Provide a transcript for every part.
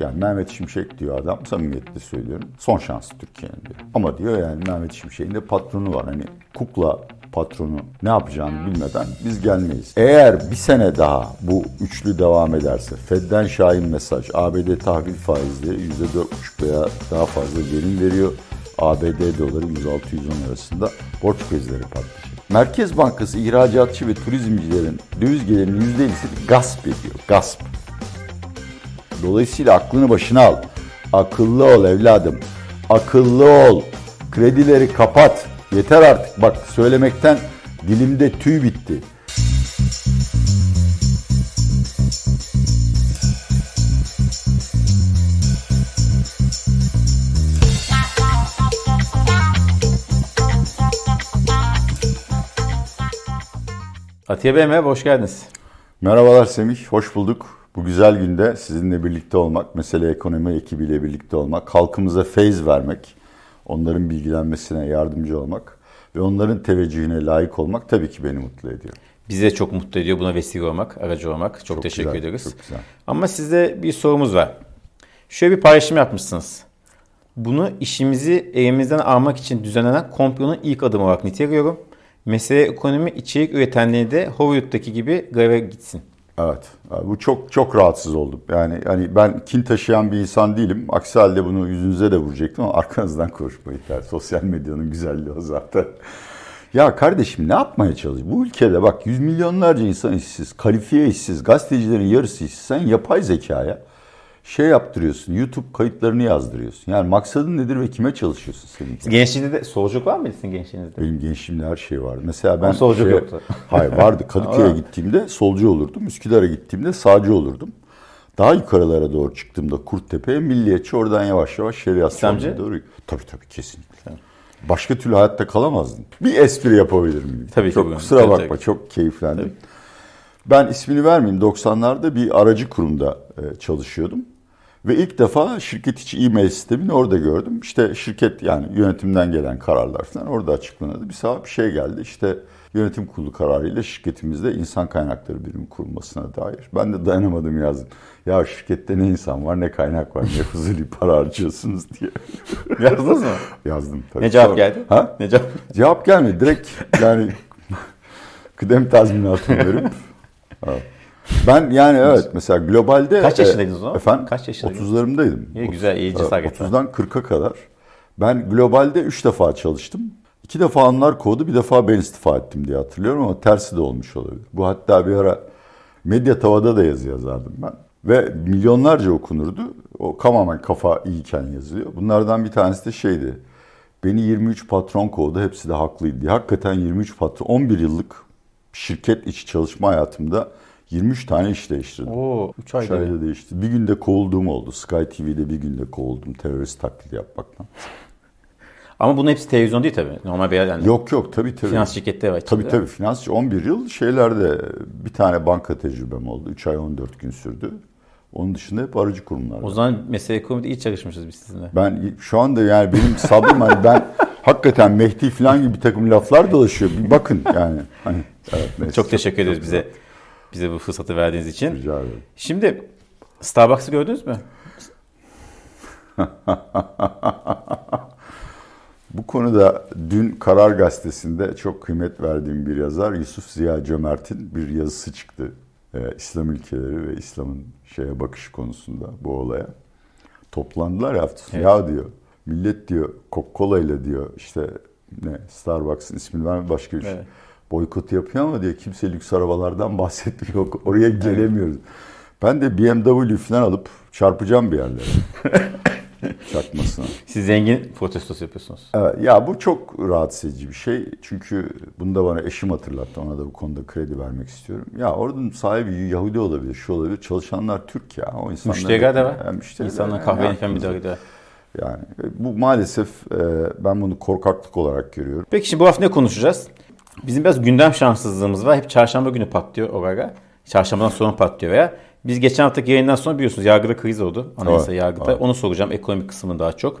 Yani Mehmet Şimşek diyor adam samimiyetle söylüyorum. Son şans Türkiye'nin diyor. Ama diyor yani Mehmet Şimşek'in de patronu var. Hani kukla patronu ne yapacağını bilmeden biz gelmeyiz. Eğer bir sene daha bu üçlü devam ederse Fed'den şahin mesaj ABD tahvil faizleri %4,5 veya daha fazla geri veriyor. ABD doları 106-110 arasında borç krizleri patlayacak. Merkez Bankası ihracatçı ve turizmcilerin döviz gelirinin %50'sini gasp ediyor. Gasp. Dolayısıyla aklını başına al. Akıllı ol evladım. Akıllı ol. Kredileri kapat. Yeter artık. Bak söylemekten dilimde tüy bitti. Atiye Bey merhaba, hoş geldiniz. Merhabalar Semih, hoş bulduk. Bu güzel günde sizinle birlikte olmak, mesele ekonomi ekibiyle birlikte olmak, halkımıza feyz vermek, onların bilgilenmesine yardımcı olmak ve onların teveccühüne layık olmak tabii ki beni mutlu ediyor. Bizi de çok mutlu ediyor buna vesile olmak, aracı olmak. Çok, Çok teşekkür güzel, ederiz. çok güzel. Ama size bir sorumuz var. Şöyle bir paylaşım yapmışsınız. Bunu işimizi elimizden almak için düzenlenen komplonun ilk adımı olarak niteliyorum. Mesele ekonomi içerik üretenleri de Hollywood'daki gibi greve gitsin. Evet, bu çok çok rahatsız oldum. Yani hani ben kin taşıyan bir insan değilim. Aksi halde bunu yüzünüze de vuracaktım ama arkanızdan konuşmayın. Yani sosyal medyanın güzelliği o zaten. Ya kardeşim ne yapmaya çalışıyor? Bu ülkede bak yüz milyonlarca insan işsiz, kalifiye işsiz, gazetecilerin yarısı işsiz. Sen yapay zekaya şey yaptırıyorsun, YouTube kayıtlarını yazdırıyorsun. Yani maksadın nedir ve kime çalışıyorsun senin? Gençliğinde de solculuk var mıydı sizin gençliğinizde? Benim gençliğimde her şey vardı. Mesela ben Ama solculuk yoktu. Hayır vardı. Kadıköy'e gittiğimde solcu olurdum. Üsküdar'a gittiğimde sağcı olurdum. Daha yukarılara doğru çıktığımda Kurttepe'ye milliyetçi oradan yavaş yavaş şeriat İslamcı? savunmaya doğru. Tabii tabii kesinlikle. Başka türlü hayatta kalamazdın. Bir espri yapabilir miyim? Tabii ki Çok buyurun. kusura Tabii, bakma tabii. çok keyiflendim. Ben ismini vermeyeyim. 90'larda bir aracı kurumda e, çalışıyordum. Ve ilk defa şirket içi e-mail sistemini orada gördüm. İşte şirket yani yönetimden gelen kararlar falan orada açıklanıyordu. Bir sabah bir şey geldi. İşte yönetim kurulu kararıyla şirketimizde insan kaynakları birimi kurulmasına dair. Ben de dayanamadım yazdım. Ya şirkette ne insan var ne kaynak var ne huzurlu para harcıyorsunuz diye. Yazdınız mı? Yazdım tabii. Ne cevap Sonra- geldi? Ha? Ne cevap? Cevap gelmedi. Direkt yani kıdem tazminatı verip. Evet. Ben yani evet mesela globalde... Kaç e, yaşındaydınız o zaman? Efendim? Kaç yaşındaydınız? 30'larımdaydım. İyi, güzel, iyi cesaret. 30'dan 40'a kadar. Ben globalde 3 defa çalıştım. İki defa onlar kovdu, bir defa ben istifa ettim diye hatırlıyorum ama tersi de olmuş olabilir. Bu hatta bir ara Medya Tava'da da yazı yazardım ben. Ve milyonlarca okunurdu. O tamamen kafa iyiyken yazılıyor. Bunlardan bir tanesi de şeydi. Beni 23 patron kovdu, hepsi de haklıydı diye. Hakikaten 23 patron, 11 yıllık şirket içi çalışma hayatımda 23 tane iş değiştirdim. Oo, 3 Üç ayda. bir. ayda değişti. Bir günde kovulduğum oldu. Sky TV'de bir günde kovuldum terörist taklidi yapmaktan. Ama bunun hepsi televizyon değil tabii. Normal bir yani. Yok yok tabii tabii. Finans şirketleri var. Tabii tabii finans 11 yıl şeylerde bir tane banka tecrübem oldu. 3 ay 14 gün sürdü. Onun dışında hep aracı kurumlar. O zaman mesele ekonomide iyi çalışmışız biz sizinle. Ben şu anda yani benim sabrım hani ben hakikaten Mehdi falan gibi bir takım laflar dolaşıyor. Bir bakın yani. Hani, evet, neyse. Çok teşekkür ederiz bize bize bu fırsatı verdiğiniz için. Rica ederim. Şimdi Starbucks'ı gördünüz mü? Bu konuda dün Karar Gazetesi'nde çok kıymet verdiğim bir yazar Yusuf Ziya Cömert'in bir yazısı çıktı. Ee, İslam ülkeleri ve İslam'ın şeye bakış konusunda bu olaya. Toplandılar hafta. Evet. Ya diyor millet diyor Coca-Cola ile diyor işte ne Starbucks'ın ismini verme başka bir şey. Evet. Boykot yapıyor ama diyor kimse lüks arabalardan bahsetmiyor. Oraya gelemiyoruz. Ben de BMW falan alıp çarpacağım bir yerlere. Çakmasına. Siz zengin protestosu yapıyorsunuz. Evet, ya bu çok rahatsız edici bir şey. Çünkü bunu da bana eşim hatırlattı. Ona da bu konuda kredi vermek istiyorum. Ya oradan sahibi Yahudi olabilir, şu olabilir. Çalışanlar Türk ya. O insanlar Müşteriler de var. Yani müşteriler İnsanlar yani kahve falan bir daha gidiyor. Yani e, bu maalesef e, ben bunu korkaklık olarak görüyorum. Peki şimdi bu hafta ne konuşacağız? Bizim biraz gündem şanssızlığımız var. Hep çarşamba günü patlıyor o ara. Çarşambadan sonra patlıyor veya biz geçen haftaki yayından sonra biliyorsunuz yargıda kriz oldu. Anayasa Evet, yargıda. evet. Onu soracağım ekonomik kısmını daha çok.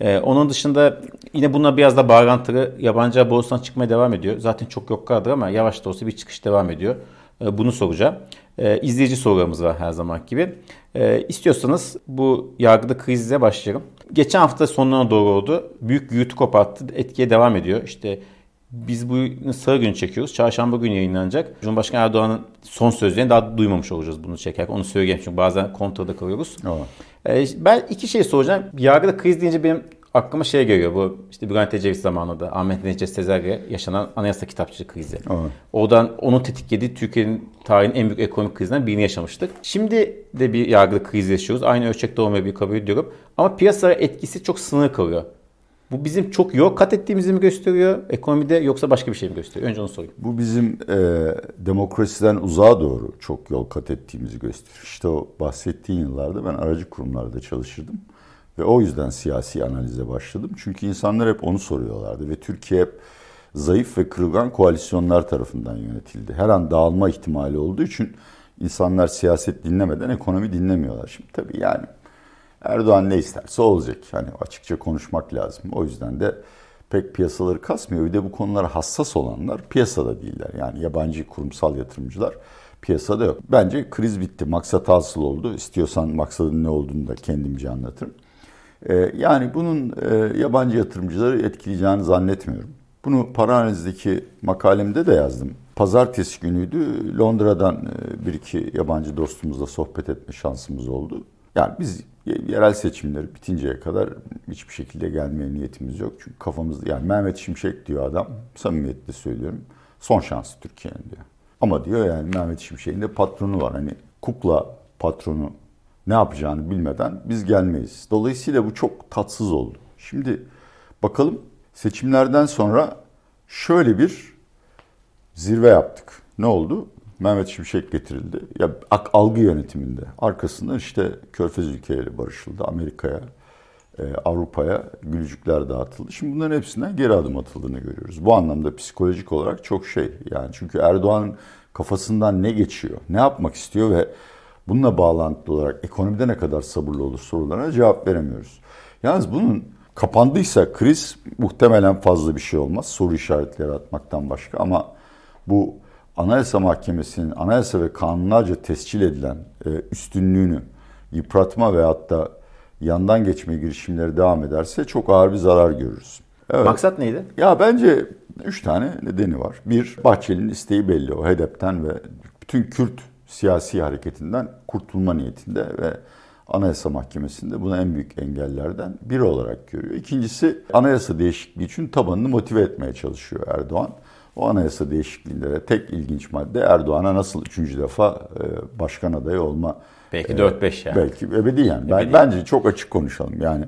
Ee, onun dışında yine bununla biraz da bağlantılı yabancı borsadan çıkmaya devam ediyor. Zaten çok yok kaldı ama yavaş da olsa bir çıkış devam ediyor. E, bunu soracağım. E, izleyici sorularımız var her zaman gibi. E, istiyorsanız bu yargıda krizle başlayalım. Geçen hafta sonlarına doğru oldu. Büyük gürültü koparttı. Etkiye devam ediyor. İşte biz bu salı günü çekiyoruz. Çarşamba günü yayınlanacak. Cumhurbaşkanı Erdoğan'ın son sözlerini daha duymamış olacağız bunu çekerken. Onu söyleyeyim çünkü bazen kontrada kalıyoruz. Evet. Ben iki şey soracağım. Yargıda kriz deyince benim aklıma şey geliyor. Bu işte Bülent Ecevit zamanında Ahmet Necdet Sezer'e yaşanan anayasa kitapçı krizi. Evet. Oradan onu tetikledi. Türkiye'nin tarihinin en büyük ekonomik krizinden birini yaşamıştık. Şimdi de bir yargıda kriz yaşıyoruz. Aynı ölçekte olmayı bir kabul ediyorum. Ama piyasaya etkisi çok sınırlı kalıyor. Bu bizim çok yok kat ettiğimizi mi gösteriyor ekonomide yoksa başka bir şey mi gösteriyor? Önce onu sorayım. Bu bizim e, demokrasiden uzağa doğru çok yol kat ettiğimizi gösteriyor. İşte o bahsettiğin yıllarda ben aracı kurumlarda çalışırdım. Ve o yüzden siyasi analize başladım. Çünkü insanlar hep onu soruyorlardı ve Türkiye hep zayıf ve kırılgan koalisyonlar tarafından yönetildi. Her an dağılma ihtimali olduğu için insanlar siyaset dinlemeden ekonomi dinlemiyorlar. Şimdi tabii yani Erdoğan ne isterse olacak. Hani açıkça konuşmak lazım. O yüzden de pek piyasaları kasmıyor. Bir de bu konulara hassas olanlar piyasada değiller. Yani yabancı kurumsal yatırımcılar piyasada yok. Bence kriz bitti. Maksat hasıl oldu. İstiyorsan maksadın ne olduğunu da kendimce anlatırım. Ee, yani bunun e, yabancı yatırımcıları etkileyeceğini zannetmiyorum. Bunu para analizdeki makalemde de yazdım. Pazartesi günüydü. Londra'dan e, bir iki yabancı dostumuzla sohbet etme şansımız oldu. Yani biz yerel seçimleri bitinceye kadar hiçbir şekilde gelmeye niyetimiz yok. Çünkü kafamızda yani Mehmet Şimşek diyor adam samimiyetle söylüyorum. Son şansı Türkiye'nin diyor. Ama diyor yani Mehmet Şimşek'in de patronu var. Hani kukla patronu ne yapacağını bilmeden biz gelmeyiz. Dolayısıyla bu çok tatsız oldu. Şimdi bakalım seçimlerden sonra şöyle bir zirve yaptık. Ne oldu? Mehmet Şimşek getirildi. Ya algı yönetiminde. Arkasından işte Körfez ülkeleri barışıldı. Amerika'ya, e, Avrupa'ya gülücükler dağıtıldı. Şimdi bunların hepsinden geri adım atıldığını görüyoruz. Bu anlamda psikolojik olarak çok şey. Yani çünkü Erdoğan'ın kafasından ne geçiyor, ne yapmak istiyor ve bununla bağlantılı olarak ekonomide ne kadar sabırlı olur sorularına cevap veremiyoruz. Yalnız bunun kapandıysa kriz muhtemelen fazla bir şey olmaz. Soru işaretleri atmaktan başka ama bu Anayasa Mahkemesi'nin anayasa ve kanunlarca tescil edilen e, üstünlüğünü yıpratma ve hatta yandan geçme girişimleri devam ederse çok ağır bir zarar görürüz. Evet. Maksat neydi? Ya bence üç tane nedeni var. Bir, Bahçeli'nin isteği belli o HEDEP'ten ve bütün Kürt siyasi hareketinden kurtulma niyetinde ve Anayasa Mahkemesi'nde buna en büyük engellerden biri olarak görüyor. İkincisi anayasa değişikliği için tabanını motive etmeye çalışıyor Erdoğan. O anayasa değişikliğinde tek ilginç madde Erdoğan'a nasıl üçüncü defa e, başkan adayı olma. Belki e, 4-5 yani. Belki ebedi yani. Ebedi. bence çok açık konuşalım. Yani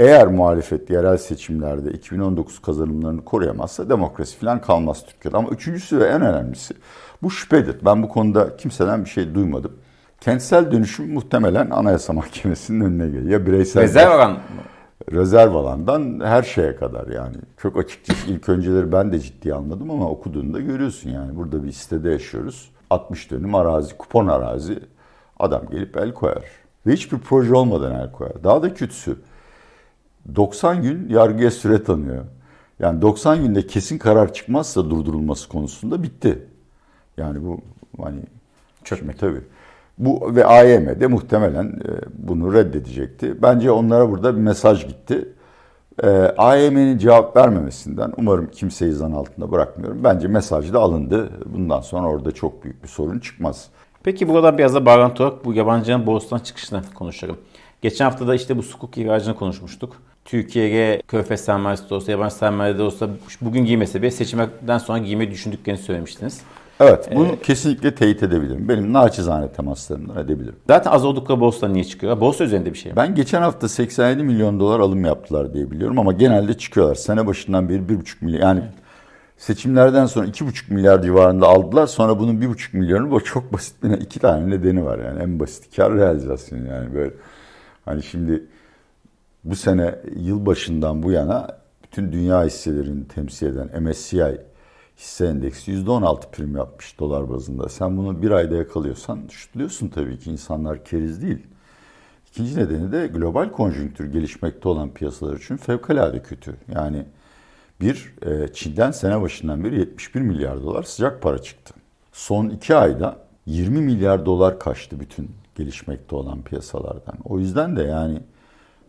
eğer muhalefet yerel seçimlerde 2019 kazanımlarını koruyamazsa demokrasi falan kalmaz Türkiye'de. Ama üçüncüsü ve en önemlisi bu şüphedir. Ben bu konuda kimseden bir şey duymadım. Kentsel dönüşüm muhtemelen Anayasa Mahkemesi'nin önüne geliyor. Ya bireysel... Rezerv alan rezerv alandan her şeye kadar yani. Çok açıkçası ilk önceleri ben de ciddiye almadım ama okuduğunda görüyorsun yani. Burada bir sitede yaşıyoruz. 60 dönüm arazi, kupon arazi. Adam gelip el koyar. Ve hiçbir proje olmadan el koyar. Daha da kötüsü 90 gün yargıya süre tanıyor. Yani 90 günde kesin karar çıkmazsa durdurulması konusunda bitti. Yani bu hani çökmek. Tabii. Bu ve AYM de muhtemelen e, bunu reddedecekti. Bence onlara burada bir mesaj gitti. E, AYM'nin cevap vermemesinden umarım kimseyi zan altında bırakmıyorum. Bence mesaj da alındı. Bundan sonra orada çok büyük bir sorun çıkmaz. Peki buradan biraz da bağlantı olarak bu yabancının borsadan çıkışını konuşalım. Geçen hafta da işte bu sukuk ihracını konuşmuştuk. Türkiye'ye körfez sermayesi de olsa, yabancı sermaye de olsa bugün giymese bile seçimden sonra giymeyi düşündüklerini söylemiştiniz. Evet, bunu ee, kesinlikle teyit edebilirim. Benim naçizane temaslarımdan edebilirim. Zaten az oldukları borsa niye çıkıyor? Borsa üzerinde bir şey mi? Ben geçen hafta 87 milyon dolar alım yaptılar diye biliyorum ama genelde çıkıyorlar. Sene başından beri 1,5 milyon yani evet. seçimlerden sonra 2,5 milyar civarında aldılar. Sonra bunun 1,5 milyonu bu çok basit bir iki tane nedeni var yani. En basit kar realizasyonu yani böyle. Hani şimdi bu sene yılbaşından bu yana bütün dünya hisselerini temsil eden MSCI hisse endeksi %16 prim yapmış dolar bazında. Sen bunu bir ayda yakalıyorsan şutluyorsun tabii ki insanlar keriz değil. İkinci nedeni de global konjonktür gelişmekte olan piyasalar için fevkalade kötü. Yani bir, e, Çin'den sene başından beri 71 milyar dolar sıcak para çıktı. Son iki ayda 20 milyar dolar kaçtı bütün gelişmekte olan piyasalardan. O yüzden de yani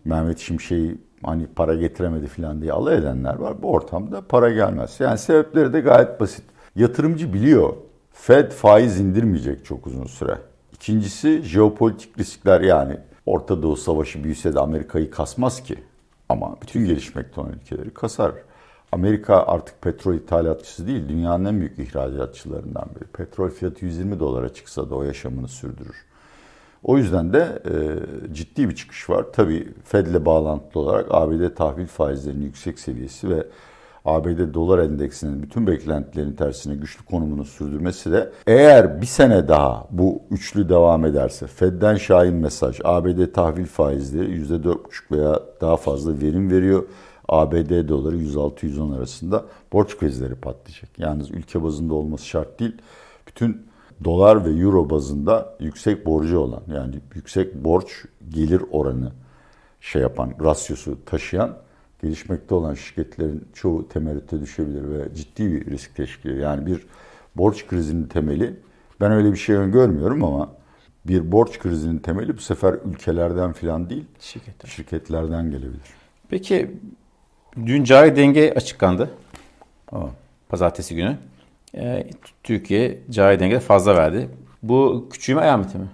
Mehmet Şimşek'i hani para getiremedi falan diye alay edenler var. Bu ortamda para gelmez. Yani sebepleri de gayet basit. Yatırımcı biliyor. Fed faiz indirmeyecek çok uzun süre. İkincisi jeopolitik riskler yani Orta Doğu Savaşı büyüse de Amerika'yı kasmaz ki. Ama bütün gelişmekte olan ülkeleri kasar. Amerika artık petrol ithalatçısı değil, dünyanın en büyük ihracatçılarından biri. Petrol fiyatı 120 dolara çıksa da o yaşamını sürdürür. O yüzden de e, ciddi bir çıkış var. Tabii Fed'le bağlantılı olarak ABD tahvil faizlerinin yüksek seviyesi ve ABD dolar endeksinin bütün beklentilerin tersine güçlü konumunu sürdürmesi de eğer bir sene daha bu üçlü devam ederse Fed'den şahin mesaj ABD tahvil faizleri %4,5 veya daha fazla verim veriyor. ABD doları 106-110 arasında borç krizleri patlayacak. Yalnız ülke bazında olması şart değil. Bütün dolar ve euro bazında yüksek borcu olan yani yüksek borç gelir oranı şey yapan, rasyosu taşıyan gelişmekte olan şirketlerin çoğu temerrüte düşebilir ve ciddi bir risk teşkil ediyor. Yani bir borç krizinin temeli, ben öyle bir şey görmüyorum ama bir borç krizinin temeli bu sefer ülkelerden falan değil, Şirketler. şirketlerden gelebilir. Peki dün cari denge açıklandı. Aa. Pazartesi günü. Ee, Türkiye cari denge fazla verdi. Bu küçülme alameti mi?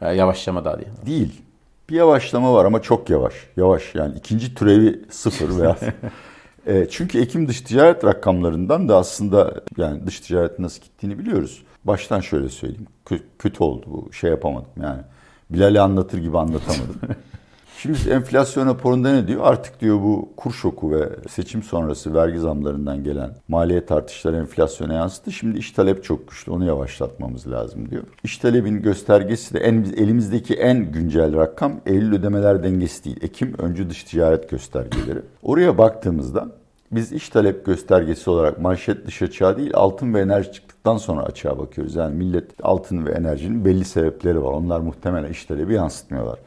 Yani yavaşlama daha diye. Değil. Bir yavaşlama var ama çok yavaş. Yavaş yani ikinci türevi sıfır veya e, çünkü Ekim dış ticaret rakamlarından da aslında yani dış ticaret nasıl gittiğini biliyoruz. Baştan şöyle söyleyeyim. Kö- kötü oldu bu. Şey yapamadım yani. Bilal'i anlatır gibi anlatamadım. Şimdi enflasyon raporunda ne diyor? Artık diyor bu kur şoku ve seçim sonrası vergi zamlarından gelen maliyet artışları enflasyona yansıdı. Şimdi iş talep çok güçlü. Onu yavaşlatmamız lazım diyor. İş talebin göstergesi de en, elimizdeki en güncel rakam Eylül ödemeler dengesi değil. Ekim öncü dış ticaret göstergeleri. Oraya baktığımızda biz iş talep göstergesi olarak manşet dış açığa değil altın ve enerji çıktıktan sonra açığa bakıyoruz. Yani millet altın ve enerjinin belli sebepleri var. Onlar muhtemelen iş talebi yansıtmıyorlar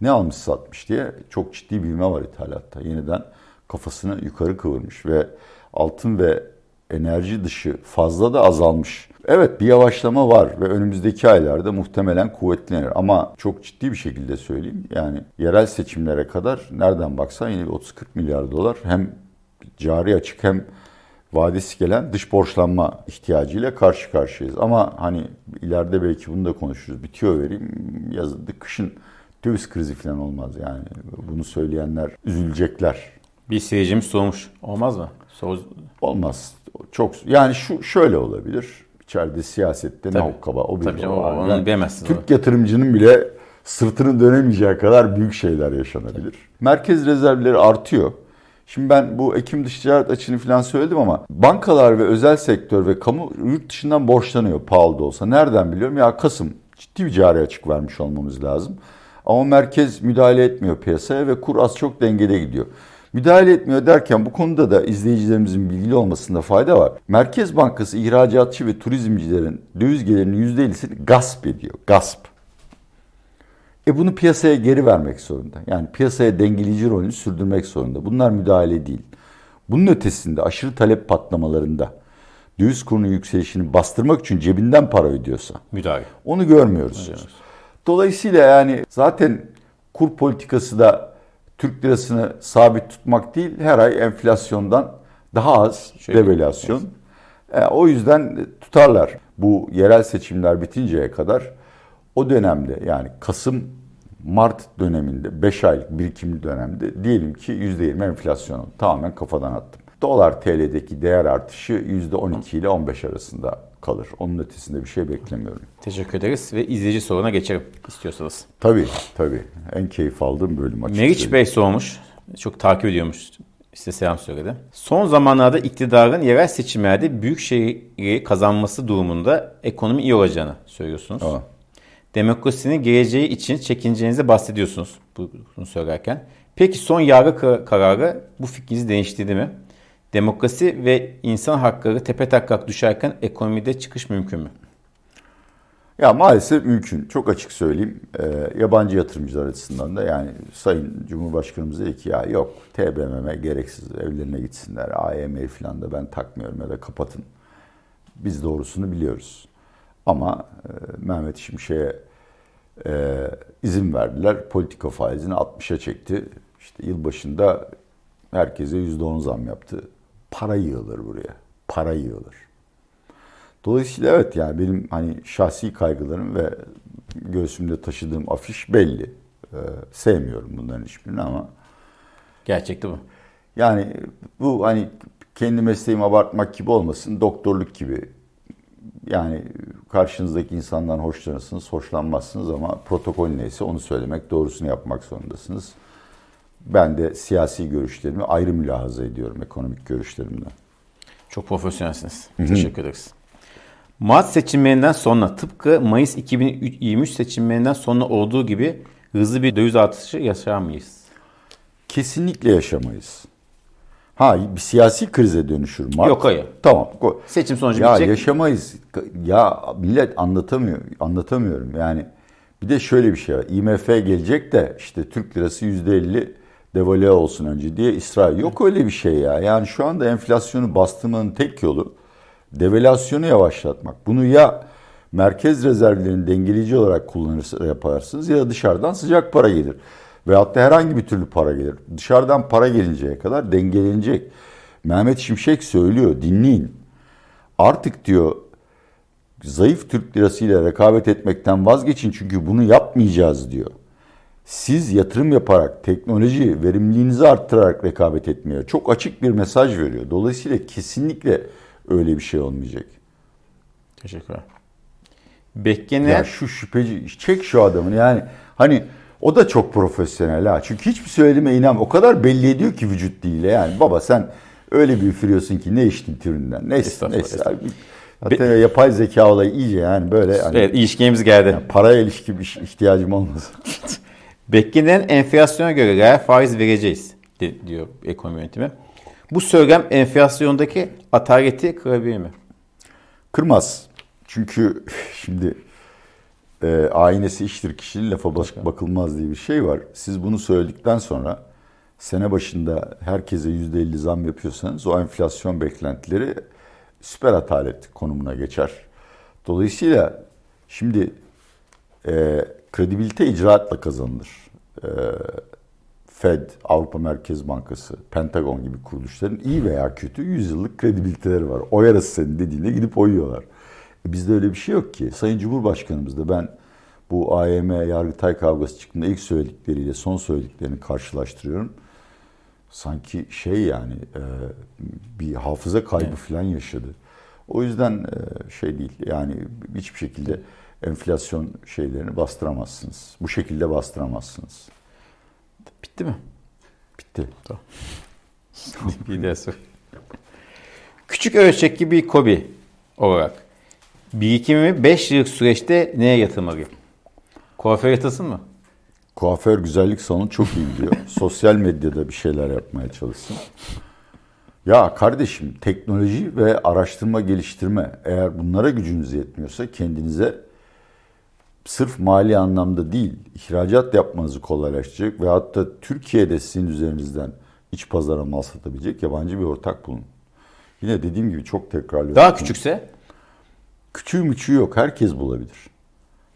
ne almış satmış diye çok ciddi büyüme var ithalatta. Yeniden kafasını yukarı kıvırmış ve altın ve enerji dışı fazla da azalmış. Evet bir yavaşlama var ve önümüzdeki aylarda muhtemelen kuvvetlenir ama çok ciddi bir şekilde söyleyeyim. Yani yerel seçimlere kadar nereden baksan yine 30-40 milyar dolar hem cari açık hem vadesi gelen dış borçlanma ihtiyacıyla karşı karşıyayız. Ama hani ileride belki bunu da konuşuruz. Bitiyor vereyim yazıldı kışın döviz krizi falan olmaz yani. Bunu söyleyenler üzülecekler. Bir seyircimiz sormuş. Olmaz mı? Sor... Olmaz. Çok yani şu şöyle olabilir. İçeride siyasette Tabii. ne hokkaba o bir Tabii canım, onu yani bilemezsin. Türk yatırımcının bile sırtını dönemeyeceği kadar büyük şeyler yaşanabilir. Tabii. Merkez rezervleri artıyor. Şimdi ben bu Ekim dış ticaret açını falan söyledim ama bankalar ve özel sektör ve kamu yurt dışından borçlanıyor pahalı da olsa. Nereden biliyorum? Ya Kasım ciddi bir cari açık vermiş olmamız lazım. Ama merkez müdahale etmiyor piyasaya ve kur az çok dengede gidiyor. Müdahale etmiyor derken bu konuda da izleyicilerimizin bilgili olmasında fayda var. Merkez Bankası ihracatçı ve turizmcilerin döviz gelirinin %50'sini gasp ediyor. Gasp. E bunu piyasaya geri vermek zorunda. Yani piyasaya dengeleyici rolünü sürdürmek zorunda. Bunlar müdahale değil. Bunun ötesinde aşırı talep patlamalarında döviz kurunun yükselişini bastırmak için cebinden para ödüyorsa müdahale. Onu görmüyoruz. görmüyoruz. Dolayısıyla yani zaten kur politikası da Türk lirasını sabit tutmak değil, her ay enflasyondan daha az Şöyle, devalüasyon. E, o yüzden tutarlar. Bu yerel seçimler bitinceye kadar o dönemde yani Kasım Mart döneminde 5 aylık birikimli dönemde diyelim ki %20 enflasyonu tamamen kafadan attım. Dolar TL'deki değer artışı %12 ile 15 arasında kalır. Onun ötesinde bir şey beklemiyorum. Teşekkür ederiz ve izleyici soruna geçelim istiyorsanız. Tabii tabii. En keyif aldığım bölüm açıkçası. Meriç Bey sormuş. Çok takip ediyormuş. Size selam söyledi. Son zamanlarda iktidarın yerel seçimlerde büyük şehri kazanması durumunda ekonomi iyi olacağını söylüyorsunuz. Aa. Demokrasinin geleceği için çekineceğinizi bahsediyorsunuz bunu söylerken. Peki son yargı kararı bu fikrinizi değiştirdi mi? Demokrasi ve insan hakları tepe taklak düşerken ekonomide çıkış mümkün mü? Ya maalesef mümkün. Çok açık söyleyeyim. E, yabancı yatırımcılar açısından da yani Sayın Cumhurbaşkanımız dedi ki ya yok TBMM gereksiz evlerine gitsinler. AYM falan da ben takmıyorum ya da kapatın. Biz doğrusunu biliyoruz. Ama e, Mehmet Şimşek'e e, izin verdiler. Politika faizini 60'a çekti. İşte yılbaşında herkese %10 zam yaptı. Para yığılır buraya. Para yığılır. Dolayısıyla evet yani benim hani şahsi kaygılarım ve göğsümde taşıdığım afiş belli. Ee, sevmiyorum bunların hiçbirini ama Gerçekte bu. yani bu hani kendi mesleğimi abartmak gibi olmasın, doktorluk gibi. Yani karşınızdaki insandan hoşlanırsınız, hoşlanmazsınız ama protokol neyse onu söylemek, doğrusunu yapmak zorundasınız. Ben de siyasi görüşlerimi ayrı mülahaza ediyorum ekonomik görüşlerimden. Çok profesyonelsiniz. Teşekkür ederiz. Mart seçimlerinden sonra tıpkı Mayıs 2023 seçimlerinden sonra olduğu gibi hızlı bir döviz artışı yaşar mıyız? Kesinlikle yaşamayız. Ha bir siyasi krize dönüşür Mart. Yok, hayır. Tamam. Seçim sonucu Ya bitecek. yaşamayız. Ya millet anlatamıyor. Anlatamıyorum. Yani bir de şöyle bir şey var. IMF gelecek de işte Türk lirası %50 devalüe olsun önce diye İsrail. Yok öyle bir şey ya. Yani şu anda enflasyonu bastırmanın tek yolu devalüasyonu yavaşlatmak. Bunu ya merkez rezervlerini dengeleyici olarak kullanırsa yaparsınız ya da dışarıdan sıcak para gelir. Veyahut da herhangi bir türlü para gelir. Dışarıdan para gelinceye kadar dengelenecek. Mehmet Şimşek söylüyor dinleyin. Artık diyor zayıf Türk lirasıyla rekabet etmekten vazgeçin çünkü bunu yapmayacağız diyor. Siz yatırım yaparak, teknoloji, verimliliğinizi arttırarak rekabet etmeye çok açık bir mesaj veriyor. Dolayısıyla kesinlikle öyle bir şey olmayacak. Teşekkürler. Beklenen Ya şu şüpheci, çek şu adamın yani hani o da çok profesyonel ha. Çünkü hiçbir söylediğime inan o kadar belli ediyor ki vücut diliyle yani. Baba sen öyle bir üfürüyorsun ki ne içtin türünden. Neyse, Estağfurullah, neyse. Hatta yapay zeka olayı iyice yani böyle hani evet, ilişkimiz geldi. paraya ilişki bir ihtiyacım olmaz. Beklenen enflasyona göre reel faiz vereceğiz di- diyor ekonomi yönetimi. Bu söylem enflasyondaki ataleti kırabilir mi? Kırmaz. Çünkü şimdi e, aynesi iştir kişinin lafa bak- bakılmaz diye bir şey var. Siz bunu söyledikten sonra sene başında herkese %50 zam yapıyorsanız o enflasyon beklentileri süper atalet konumuna geçer. Dolayısıyla şimdi e, kredibilite icraatla kazanılır. E, Fed, Avrupa Merkez Bankası, Pentagon gibi kuruluşların iyi veya kötü 100 yıllık kredibiliteleri var. O yarası senin dediğinde gidip oyuyorlar. E bizde öyle bir şey yok ki. Sayın Cumhurbaşkanımız da ben bu AYM Yargıtay kavgası çıktığında ilk söyledikleriyle son söylediklerini karşılaştırıyorum. Sanki şey yani e, bir hafıza kaybı falan yaşadı. O yüzden e, şey değil yani hiçbir şekilde enflasyon şeylerini bastıramazsınız. Bu şekilde bastıramazsınız. Bitti mi? Bitti. sor. Küçük ölçekli bir kobi olarak birikimimi 5 yıllık süreçte neye yatırmalıyım? Kuaför yatılsın mı? Kuaför güzellik salonu çok iyi biliyor. Sosyal medyada bir şeyler yapmaya çalışsın. Ya kardeşim teknoloji ve araştırma geliştirme eğer bunlara gücünüz yetmiyorsa kendinize sırf mali anlamda değil ihracat yapmanızı kolaylaştıracak ve hatta Türkiye'de sizin üzerinizden iç pazara mal satabilecek yabancı bir ortak bulun. Yine dediğim gibi çok tekrarlıyorum. Daha küçükse Küçüğü müçüğü yok. Herkes bulabilir.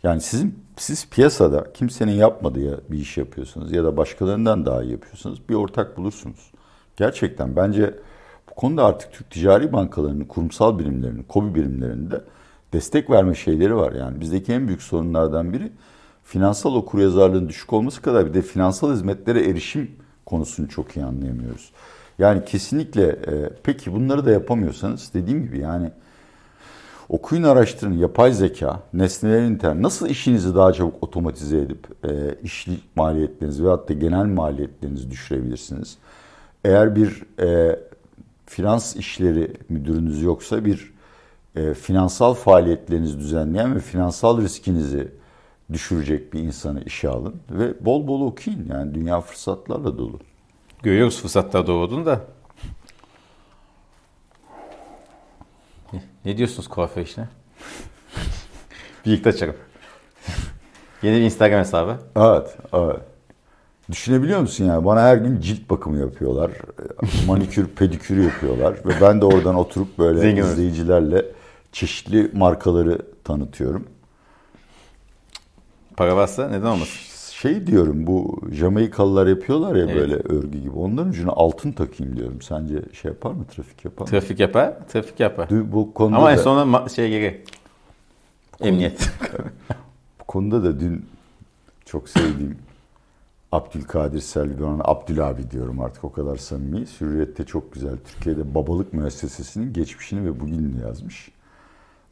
Yani sizin siz piyasada kimsenin yapmadığı bir iş yapıyorsunuz ya da başkalarından daha iyi yapıyorsunuz. Bir ortak bulursunuz. Gerçekten bence bu konuda artık Türk ticari bankalarının, kurumsal birimlerinin, kobi birimlerinde destek verme şeyleri var. Yani bizdeki en büyük sorunlardan biri finansal okuryazarlığın düşük olması kadar bir de finansal hizmetlere erişim konusunu çok iyi anlayamıyoruz. Yani kesinlikle e, peki bunları da yapamıyorsanız dediğim gibi yani Okuyun araştırın yapay zeka, nesnelerin internet nasıl işinizi daha çabuk otomatize edip e, iş maliyetlerinizi veyahut da genel maliyetlerinizi düşürebilirsiniz. Eğer bir e, finans işleri müdürünüz yoksa bir e, finansal faaliyetlerinizi düzenleyen ve finansal riskinizi düşürecek bir insanı işe alın ve bol bol okuyun. Yani dünya fırsatlarla dolu. görüyoruz fırsatlar doğduğunu da. Ne- Ne diyorsunuz kuaför işine? Birlikte açalım. Yeni bir Instagram hesabı. Evet, evet. Düşünebiliyor musun yani? Bana her gün cilt bakımı yapıyorlar. Manikür, pedikür yapıyorlar. Ve ben de oradan oturup böyle Zengin izleyicilerle çeşitli markaları tanıtıyorum. Para varsa neden olmasın? Şey diyorum bu Jamaikalılar yapıyorlar ya Evet. böyle örgü gibi. Onların ucuna altın takayım diyorum. Sence şey yapar mı trafik yapar mı? Trafik yapar, trafik yapar. Dü- Bu konuda Ama en da, sonunda ma- şey geri. Emniyet. bu konuda da dün çok sevdiğim Abdülkadir Selvi ona Abdül abi diyorum artık o kadar samimi. Hürriyet'te çok güzel Türkiye'de babalık müessesesinin geçmişini ve bugününü yazmış.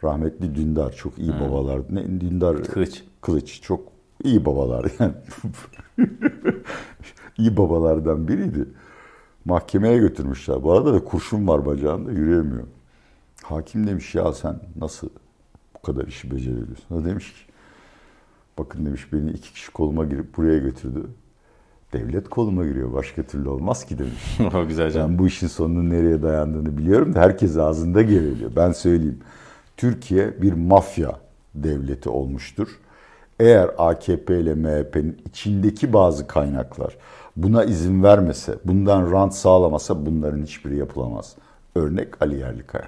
Rahmetli Dündar çok iyi babalar. Ne Dündar Kılıç. Kılıç çok iyi babalar yani. iyi babalardan biriydi. Mahkemeye götürmüşler. Bu arada da kurşun var bacağında yürüyemiyor. Hakim demiş ya sen nasıl bu kadar işi becerebiliyorsun? O demiş ki bakın demiş beni iki kişi koluma girip buraya götürdü. Devlet koluma giriyor başka türlü olmaz ki demiş. güzel canım. Ben bu işin sonunun nereye dayandığını biliyorum da herkes ağzında geveliyor. Ben söyleyeyim. Türkiye bir mafya devleti olmuştur. Eğer AKP ile MHP'nin içindeki bazı kaynaklar buna izin vermese, bundan rant sağlamasa bunların hiçbiri yapılamaz. Örnek Ali Yerlikaya.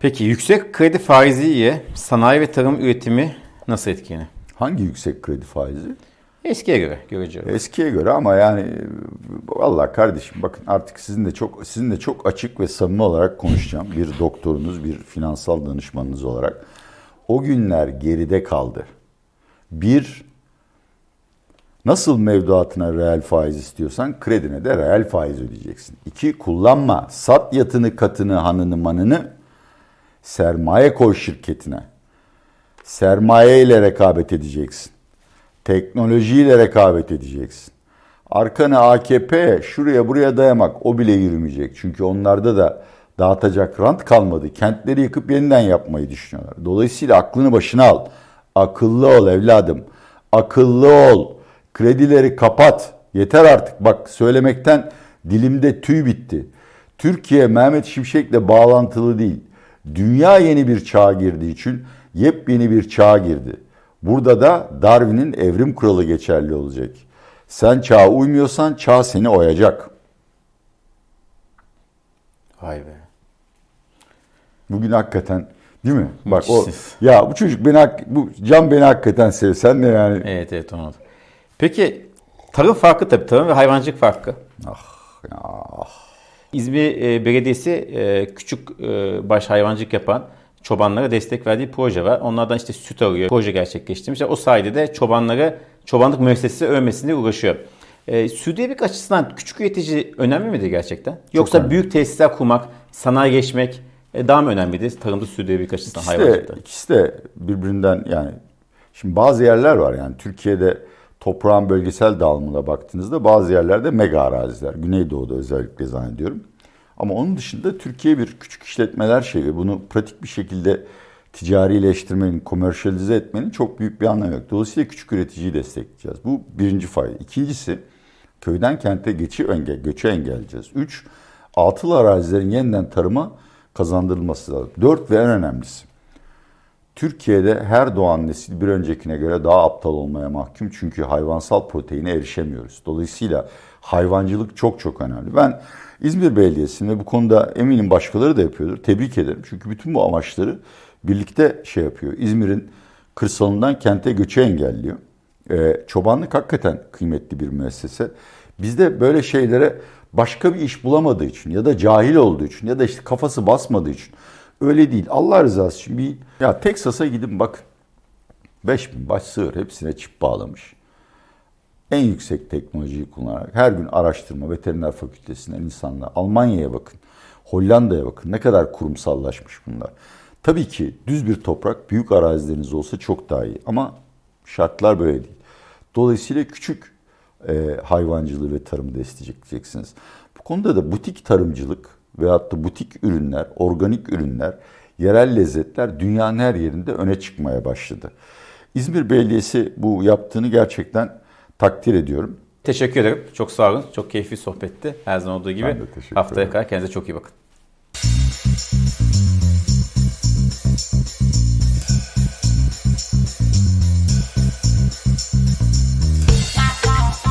Peki yüksek kredi faizi ile sanayi ve tarım üretimi nasıl etkileniyor? Hangi yüksek kredi faizi? Eskiye göre görece. Eskiye göre ama yani vallahi kardeşim bakın artık sizin de çok sizinle çok açık ve samimi olarak konuşacağım. Bir doktorunuz, bir finansal danışmanınız olarak. O günler geride kaldı. Bir nasıl mevduatına reel faiz istiyorsan kredine de reel faiz ödeyeceksin. İki kullanma. Sat yatını, katını, hanını, manını sermaye koy şirketine. Sermaye ile rekabet edeceksin. Teknolojiyle rekabet edeceksin. Arkanı AKP şuraya buraya dayamak o bile yürümeyecek. Çünkü onlarda da dağıtacak rant kalmadı. Kentleri yıkıp yeniden yapmayı düşünüyorlar. Dolayısıyla aklını başına al. Akıllı ol evladım. Akıllı ol. Kredileri kapat. Yeter artık. Bak söylemekten dilimde tüy bitti. Türkiye Mehmet Şimşek'le bağlantılı değil. Dünya yeni bir çağa girdiği için yepyeni bir çağa girdi. Burada da Darwin'in evrim kuralı geçerli olacak. Sen çağa uymuyorsan çağ seni oyacak. Vay be. Bugün hakikaten değil mi? Bak o ya bu çocuk beni hak- bu can beni hakikaten sev. Sen de yani Evet evet onu. Peki tarım farkı tabii tarım ve hayvancılık farkı. ya, İzmir e, Belediyesi e, küçük e, baş hayvancılık yapan çobanlara destek verdiği proje var. Onlardan işte süt arıyor. Proje gerçekleştirmiş. O sayede de çobanları çobanlık müessesesi övmesine uğraşıyor. E, sürdürülebilirlik açısından küçük üretici önemli midir gerçekten? Yoksa önemli. büyük tesisler kurmak, sanayi geçmek e, daha mı önemlidir tarımda sürdürülebilirlik açısından İkisi hayvancılıkta? ikisi de birbirinden yani şimdi bazı yerler var yani Türkiye'de toprağın bölgesel dağılımına baktığınızda bazı yerlerde mega araziler. Güneydoğu'da özellikle zannediyorum. Ama onun dışında Türkiye bir küçük işletmeler şeyi. Bunu pratik bir şekilde ticarileştirmenin, komerşalize etmenin çok büyük bir anlamı yok. Dolayısıyla küçük üreticiyi destekleyeceğiz. Bu birinci fayda. İkincisi köyden kente geçi engel, göçü engelleyeceğiz. Üç, atıl arazilerin yeniden tarıma kazandırılması lazım. Dört ve en önemlisi. Türkiye'de her doğan nesil bir öncekine göre daha aptal olmaya mahkum. Çünkü hayvansal proteine erişemiyoruz. Dolayısıyla hayvancılık çok çok önemli. Ben İzmir Belediyesi'nin ve bu konuda eminim başkaları da yapıyordur. Tebrik ederim. Çünkü bütün bu amaçları birlikte şey yapıyor. İzmir'in kırsalından kente göçü engelliyor. Ee, çobanlık hakikaten kıymetli bir müessese. Bizde böyle şeylere başka bir iş bulamadığı için ya da cahil olduğu için ya da işte kafası basmadığı için öyle değil. Allah rızası için bir ya Teksas'a gidin bakın. 5000 baş sığır hepsine çip bağlamış. En yüksek teknolojiyi kullanarak her gün araştırma veteriner fakültesinden insanlar Almanya'ya bakın. Hollanda'ya bakın. Ne kadar kurumsallaşmış bunlar. Tabii ki düz bir toprak büyük arazileriniz olsa çok daha iyi ama şartlar böyle değil. Dolayısıyla küçük e, hayvancılığı ve tarımı destekleyeceksiniz. Bu konuda da butik tarımcılık veyahut da butik ürünler, organik ürünler, yerel lezzetler dünyanın her yerinde öne çıkmaya başladı. İzmir Belediyesi bu yaptığını gerçekten takdir ediyorum. Teşekkür ederim. Çok sağ olun. Çok keyifli sohbetti. Her zaman olduğu gibi. Haftaya kadar kendinize çok iyi bakın.